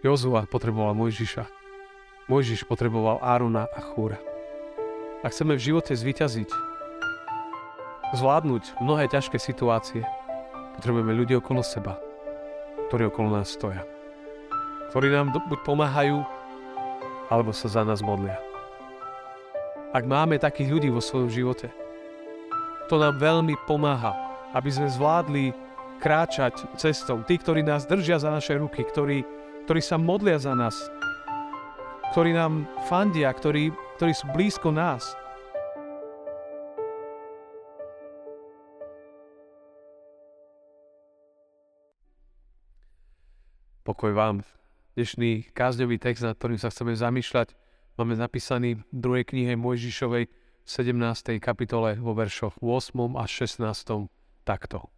Jozua potreboval Mojžiša. Mojžiš potreboval Árona a Chúra. Ak chceme v živote zvyťaziť, zvládnuť mnohé ťažké situácie, potrebujeme ľudí okolo seba, ktorí okolo nás stoja. Ktorí nám buď pomáhajú, alebo sa za nás modlia. Ak máme takých ľudí vo svojom živote, to nám veľmi pomáha, aby sme zvládli kráčať cestou. Tí, ktorí nás držia za naše ruky, ktorí, ktorí sa modlia za nás, ktorí nám fandia, ktorí, ktorí sú blízko nás. Pokoj vám. Dnešný kázňový text, nad ktorým sa chceme zamýšľať, máme napísaný v druhej knihe Mojžišovej v 17. kapitole vo veršoch 8. a 16. takto.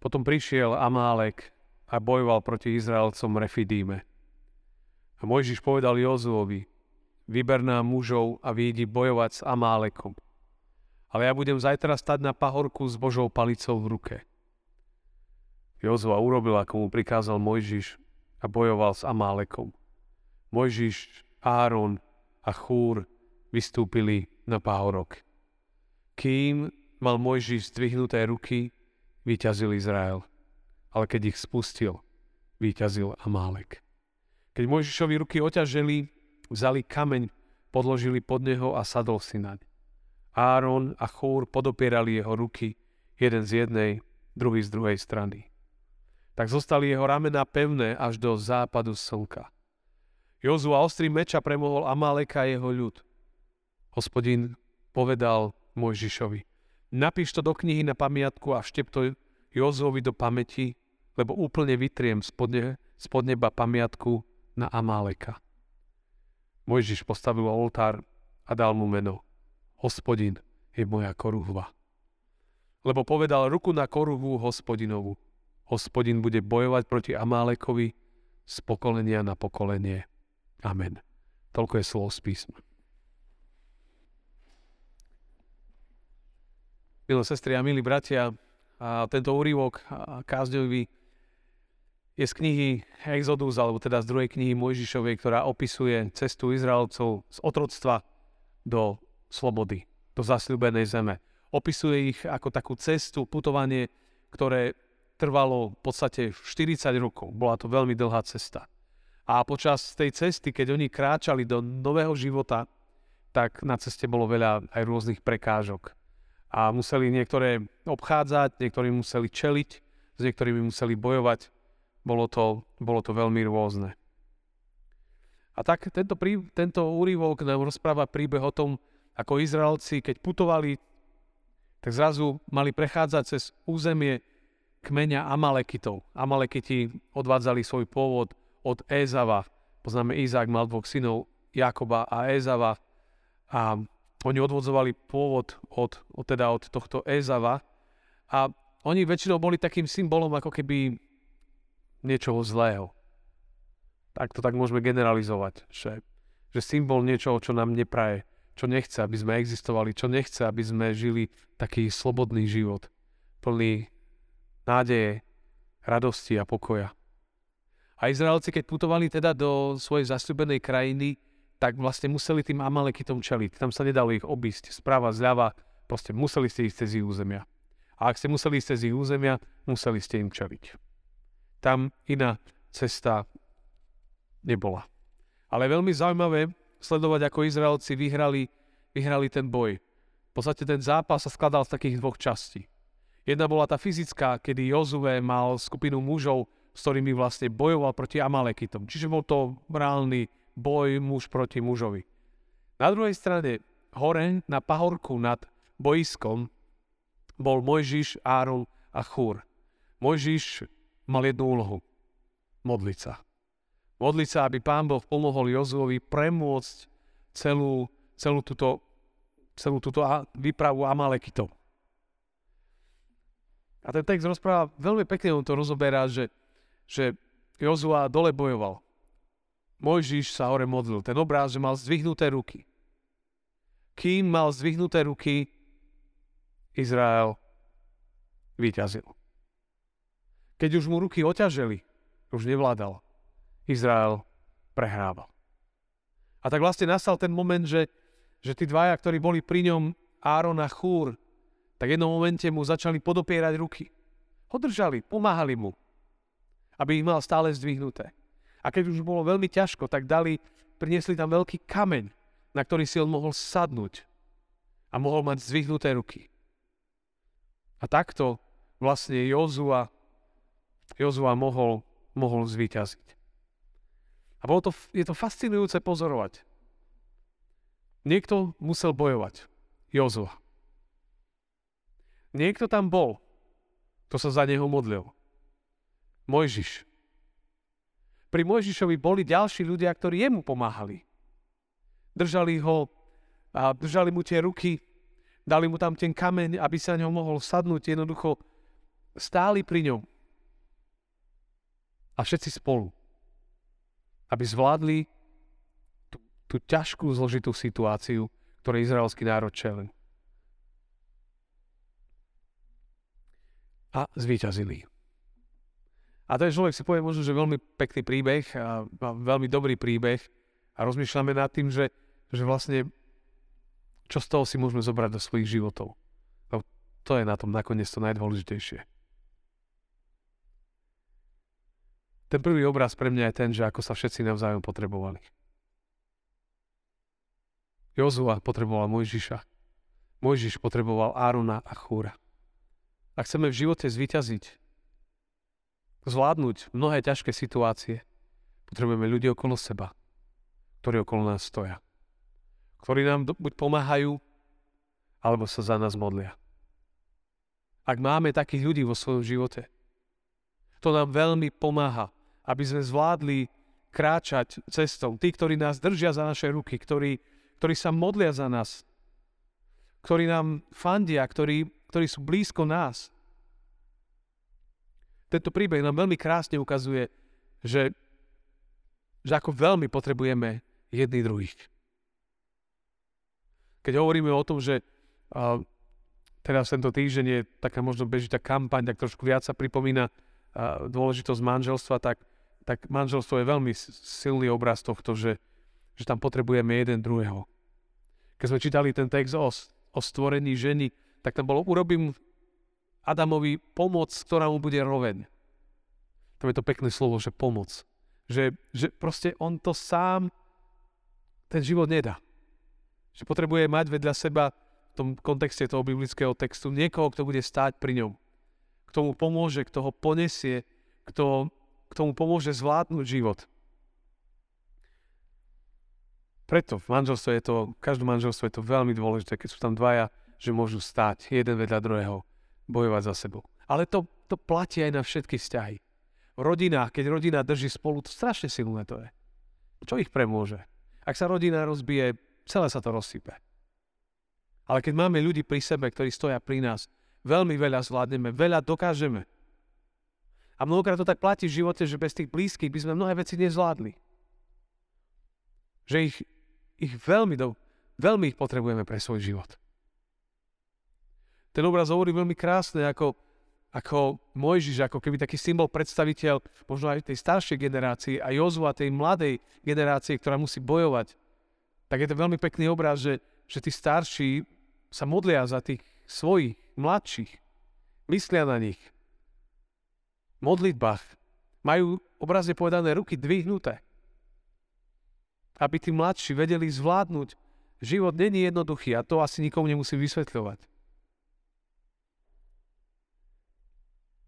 Potom prišiel Amálek a bojoval proti Izraelcom Refidíme. A Mojžiš povedal Jozuovi, vyber nám mužov a výjdi bojovať s Amálekom. Ale ja budem zajtra stať na pahorku s Božou palicou v ruke. Jozua urobil, ako mu prikázal Mojžiš a bojoval s Amálekom. Mojžiš, Áron a Chúr vystúpili na pahorok. Kým mal Mojžiš zdvihnuté ruky, vyťazil Izrael. Ale keď ich spustil, vyťazil Amálek. Keď Mojžišovi ruky oťaželi, vzali kameň, podložili pod neho a sadol si naň. Áron a Chúr podopierali jeho ruky, jeden z jednej, druhý z druhej strany. Tak zostali jeho ramená pevné až do západu slnka. Jozu a ostrý meča premohol Amáleka a jeho ľud. Hospodin povedal Mojžišovi, Napíš to do knihy na pamiatku a štep to Jozovi do pamäti, lebo úplne vytriem spod, spod neba pamiatku na Amáleka. Mojžiš postavil oltár a dal mu meno. Hospodin je moja koruhva. Lebo povedal ruku na koruhu hospodinovu. Hospodin bude bojovať proti Amálekovi z pokolenia na pokolenie. Amen. Toľko je slovo z písma. Milé sestry a milí bratia, a tento úrivok kázňový je z knihy Exodus, alebo teda z druhej knihy Mojžišovej, ktorá opisuje cestu Izraelcov z otroctva do slobody, do zasľúbenej zeme. Opisuje ich ako takú cestu, putovanie, ktoré trvalo v podstate 40 rokov. Bola to veľmi dlhá cesta. A počas tej cesty, keď oni kráčali do nového života, tak na ceste bolo veľa aj rôznych prekážok a museli niektoré obchádzať, niektorí museli čeliť, s niektorými museli bojovať. Bolo to, bolo to veľmi rôzne. A tak tento, prí, tento úrivok nám rozpráva príbeh o tom, ako Izraelci, keď putovali, tak zrazu mali prechádzať cez územie kmeňa Amalekitov. Amalekiti odvádzali svoj pôvod od Ézava. Poznáme, Izák mal dvoch synov, Jakoba a Ézava. A oni odvodzovali pôvod od, od, teda od tohto Ezava a oni väčšinou boli takým symbolom ako keby niečoho zlého. Tak to tak môžeme generalizovať, že, že symbol niečoho, čo nám nepraje, čo nechce, aby sme existovali, čo nechce, aby sme žili taký slobodný život, plný nádeje, radosti a pokoja. A Izraelci, keď putovali teda do svojej zasľubenej krajiny, tak vlastne museli tým Amalekitom čeliť. Tam sa nedalo ich obísť správa, zľava, proste museli ste ísť cez ich územia. A ak ste museli ísť cez ich územia, museli ste im čeliť. Tam iná cesta nebola. Ale veľmi zaujímavé sledovať, ako Izraelci vyhrali, vyhrali ten boj. V podstate ten zápas sa skladal z takých dvoch častí. Jedna bola tá fyzická, kedy Jozue mal skupinu mužov, s ktorými vlastne bojoval proti Amalekitom. Čiže bol to reálny boj muž proti mužovi. Na druhej strane, hore na pahorku nad boiskom bol Mojžiš, Áron a Chúr. Mojžiš mal jednu úlohu. Modliť sa. Modliť sa, aby pán Boh pomohol Jozuovi premôcť celú, celú túto, celú túto výpravu Amalekitov. A ten text rozpráva veľmi pekne, on to rozoberá, že, že Jozua dole bojoval. Mojžiš sa hore modlil. Ten obráz, že mal zdvihnuté ruky. Kým mal zdvihnuté ruky, Izrael vyťazil. Keď už mu ruky oťaželi, už nevládal. Izrael prehrával. A tak vlastne nastal ten moment, že, že tí dvaja, ktorí boli pri ňom, Áron a Chúr, tak v jednom momente mu začali podopierať ruky. Ho držali, pomáhali mu, aby ich mal stále zdvihnuté. A keď už bolo veľmi ťažko, tak dali, priniesli tam veľký kameň, na ktorý si on mohol sadnúť a mohol mať zdvihnuté ruky. A takto vlastne Jozua, Jozua mohol, mohol zvíťaziť. A bolo to, je to fascinujúce pozorovať. Niekto musel bojovať. Jozua. Niekto tam bol, kto sa za neho modlil. Mojžiš. Pri Mojžišovi boli ďalší ľudia, ktorí jemu pomáhali. Držali ho a držali mu tie ruky, dali mu tam ten kameň, aby sa ňom mohol sadnúť, jednoducho stáli pri ňom. A všetci spolu aby zvládli tú, tú ťažkú, zložitú situáciu, ktorej izraelský národ čelil. A zvíťazili. A ten človek si povie možno, že veľmi pekný príbeh a, a veľmi dobrý príbeh a rozmýšľame nad tým, že, že vlastne čo z toho si môžeme zobrať do svojich životov. No, to je na tom nakoniec to najdôležitejšie. Ten prvý obraz pre mňa je ten, že ako sa všetci navzájom potrebovali. Jozua potreboval Mojžiša. Mojžiš potreboval Árona a Chúra. Ak chceme v živote zvyťaziť, zvládnuť mnohé ťažké situácie, potrebujeme ľudí okolo seba, ktorí okolo nás stoja. Ktorí nám buď pomáhajú, alebo sa za nás modlia. Ak máme takých ľudí vo svojom živote, to nám veľmi pomáha aby sme zvládli kráčať cestou. Tí, ktorí nás držia za naše ruky, ktorí, ktorí sa modlia za nás, ktorí nám fandia, ktorí, ktorí sú blízko nás. Tento príbeh nám veľmi krásne ukazuje, že, že ako veľmi potrebujeme jedný druhých. Keď hovoríme o tom, že uh, teraz tento týždeň je taká možno bežitá kampaň, tak trošku viac sa pripomína uh, dôležitosť manželstva, tak tak manželstvo je veľmi silný obraz tohto, že, že tam potrebujeme jeden druhého. Keď sme čítali ten text o, o stvorení ženy, tak tam bolo urobím Adamovi pomoc, ktorá mu bude roveň. Tam je to pekné slovo, že pomoc. Že, že proste on to sám, ten život nedá. Že potrebuje mať vedľa seba v tom kontexte toho biblického textu niekoho, kto bude stáť pri ňom. Kto mu pomôže, kto ho ponesie, kto k tomu pomôže zvládnuť život. Preto v manželstve je to, v každom manželstve je to veľmi dôležité, keď sú tam dvaja, že môžu stáť jeden vedľa druhého, bojovať za sebou. Ale to, to platí aj na všetky vzťahy. V keď rodina drží spolu, to strašne silné to je. Čo ich premôže? Ak sa rodina rozbije, celé sa to rozsype. Ale keď máme ľudí pri sebe, ktorí stoja pri nás, veľmi veľa zvládneme, veľa dokážeme. A mnohokrát to tak platí v živote, že bez tých blízkych by sme mnohé veci nezvládli. Že ich, ich veľmi, do, veľmi ich potrebujeme pre svoj život. Ten obraz hovorí veľmi krásne, ako, ako Mojžiš, ako keby taký symbol, predstaviteľ možno aj tej staršej generácii a Jozua tej mladej generácie, ktorá musí bojovať. Tak je to veľmi pekný obraz, že, že tí starší sa modlia za tých svojich, mladších. Myslia na nich modlitbách majú obrazne povedané ruky dvihnuté. Aby tí mladší vedeli zvládnuť. Život není jednoduchý a to asi nikomu nemusí vysvetľovať.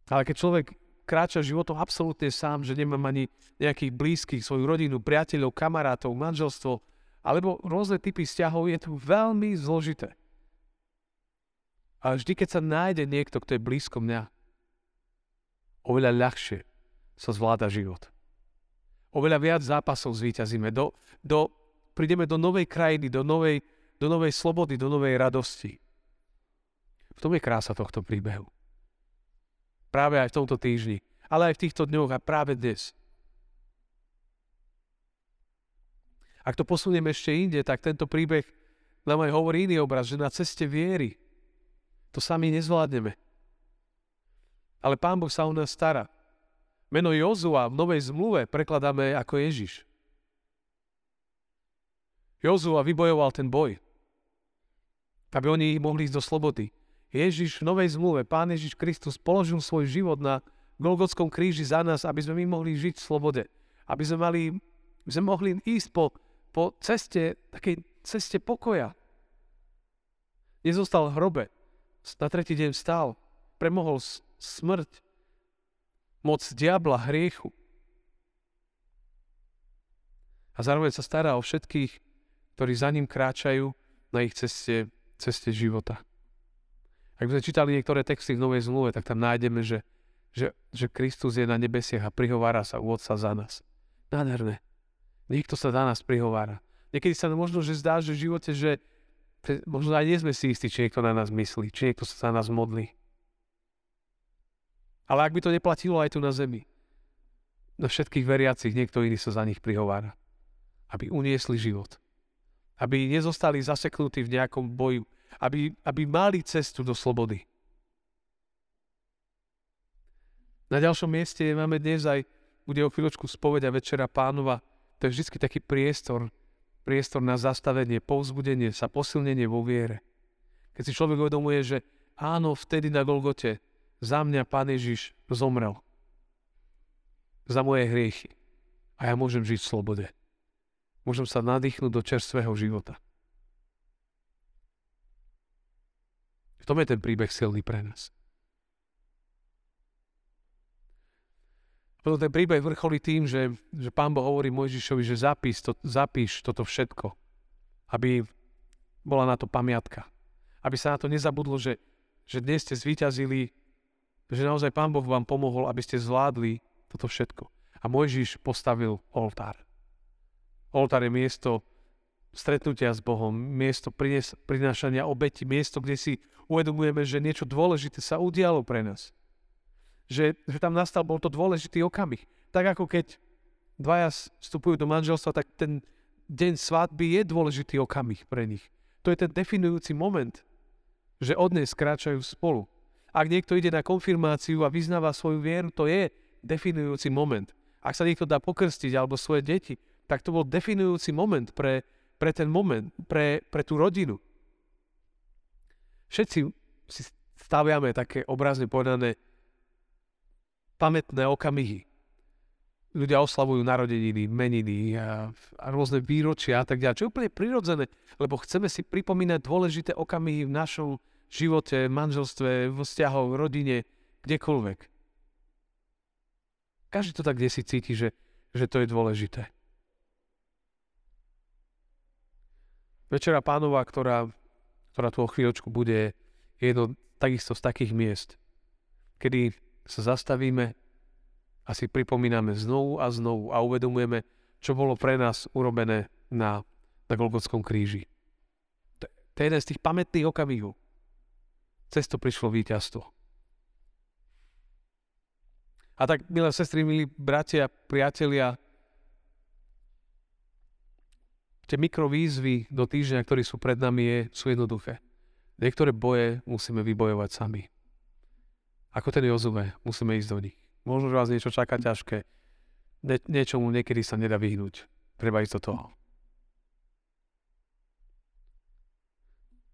Ale keď človek kráča životom absolútne sám, že nemá ani nejakých blízkych, svoju rodinu, priateľov, kamarátov, manželstvo, alebo rôzne typy vzťahov, je to veľmi zložité. Ale vždy, keď sa nájde niekto, kto je blízko mňa, oveľa ľahšie sa zvláda život. Oveľa viac zápasov zvíťazíme. Do, do, prídeme do novej krajiny, do novej, do novej slobody, do novej radosti. V tom je krása tohto príbehu. Práve aj v tomto týždni, ale aj v týchto dňoch a práve dnes. Ak to posunieme ešte inde, tak tento príbeh nám aj hovorí iný obraz, že na ceste viery to sami nezvládneme. Ale Pán Boh sa o nás stará. Meno Jozua v Novej zmluve prekladáme ako Ježiš. Jozua vybojoval ten boj, aby oni mohli ísť do slobody. Ježiš v Novej zmluve, Pán Ježiš Kristus položil svoj život na Golgotskom kríži za nás, aby sme my mohli žiť v slobode. Aby sme, mali, sme mohli ísť po, po ceste, takej ceste pokoja. Nezostal v hrobe. Na tretí deň vstal. Premohol smrť moc diabla, hriechu. A zároveň sa stará o všetkých, ktorí za ním kráčajú na ich ceste, ceste života. Ak by sme čítali niektoré texty v Novej zmluve, tak tam nájdeme, že, že, že Kristus je na nebesiach a prihovára sa u Otca za nás. Nádherné. Niekto sa za nás prihovára. Niekedy sa možno, že zdá, že v živote, že možno aj nie sme si istí, či niekto na nás myslí, či niekto sa za nás modlí. Ale ak by to neplatilo aj tu na zemi, na všetkých veriacich niekto iný sa za nich prihovára. Aby uniesli život. Aby nezostali zaseknutí v nejakom boju. Aby, aby mali cestu do slobody. Na ďalšom mieste máme dnes aj, bude o chvíľočku spoveď a večera pánova. To je vždy taký priestor, priestor na zastavenie, povzbudenie sa, posilnenie vo viere. Keď si človek uvedomuje, že áno, vtedy na Golgote za mňa Pán Ježiš zomrel. Za moje hriechy. A ja môžem žiť v slobode. Môžem sa nadýchnuť do čerstvého života. Tom je ten príbeh silný pre nás. Potom ten príbeh vrcholí tým, že, že pán Boh hovorí Mojžišovi, že zapíš, to, zapíš toto všetko, aby bola na to pamiatka. Aby sa na to nezabudlo, že, že dnes ste zvíťazili že naozaj Pán Boh vám pomohol, aby ste zvládli toto všetko. A Mojžiš postavil oltár. Oltár je miesto stretnutia s Bohom, miesto prines, prinášania obeti, miesto, kde si uvedomujeme, že niečo dôležité sa udialo pre nás. Že, že tam nastal, bol to dôležitý okamih. Tak ako keď dvaja vstupujú do manželstva, tak ten deň svadby je dôležitý okamih pre nich. To je ten definujúci moment, že od dnes kráčajú spolu. Ak niekto ide na konfirmáciu a vyznáva svoju vieru, to je definujúci moment. Ak sa niekto dá pokrstiť alebo svoje deti, tak to bol definujúci moment pre, pre ten moment, pre, pre tú rodinu. Všetci si staviame také obrazne povedané pamätné okamihy. Ľudia oslavujú narodeniny, meniny a, a rôzne výročia a tak ďalej, čo je úplne prirodzené, lebo chceme si pripomínať dôležité okamihy v našom živote, manželstve, vo vzťahoch, rodine, kdekoľvek. Každý to tak kde si cíti, že, že to je dôležité. Večera pánova, ktorá, ktorá tu o chvíľočku bude, je jedno takisto z takých miest, kedy sa zastavíme a si pripomíname znovu a znovu a uvedomujeme, čo bolo pre nás urobené na, na Golgotskom kríži. To, to je jeden z tých pamätných okamihov. Cez to prišlo víťazstvo. A tak, milé sestry, milí bratia, priatelia, tie mikrovýzvy do týždňa, ktorí sú pred nami, je, sú jednoduché. Niektoré boje musíme vybojovať sami. Ako ten Jozue, musíme ísť do nich. Možno, že vás niečo čaká ťažké. Nie, niečomu niekedy sa nedá vyhnúť. Treba ísť do toho.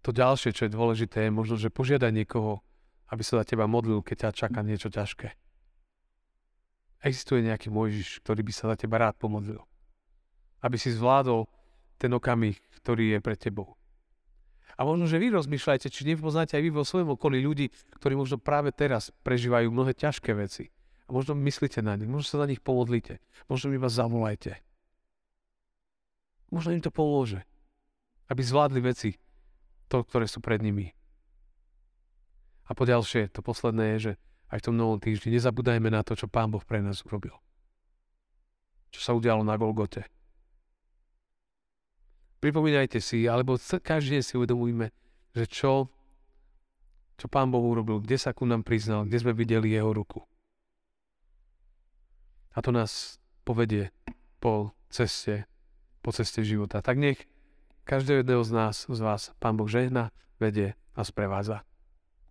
to ďalšie, čo je dôležité, je možno, že požiadaj niekoho, aby sa za teba modlil, keď ťa čaká niečo ťažké. Existuje nejaký Mojžiš, ktorý by sa za teba rád pomodlil. Aby si zvládol ten okamih, ktorý je pre tebou. A možno, že vy rozmýšľajte, či nepoznáte aj vy vo svojom okolí ľudí, ktorí možno práve teraz prežívajú mnohé ťažké veci. A možno myslíte na nich, možno sa na nich pomodlite, možno iba zavolajte. Možno im to pomôže, aby zvládli veci, to, ktoré sú pred nimi. A po ďalšie, to posledné je, že aj v tom novom týždni nezabúdajme na to, čo Pán Boh pre nás urobil. Čo sa udialo na Golgote. Pripomínajte si, alebo každý si uvedomujme, že čo, čo Pán Boh urobil, kde sa ku nám priznal, kde sme videli Jeho ruku. A to nás povedie po ceste, po ceste života. Tak nech Každého jedného z nás, z vás, Pán Boh žehna, vedie a sprevádza.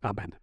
Amen.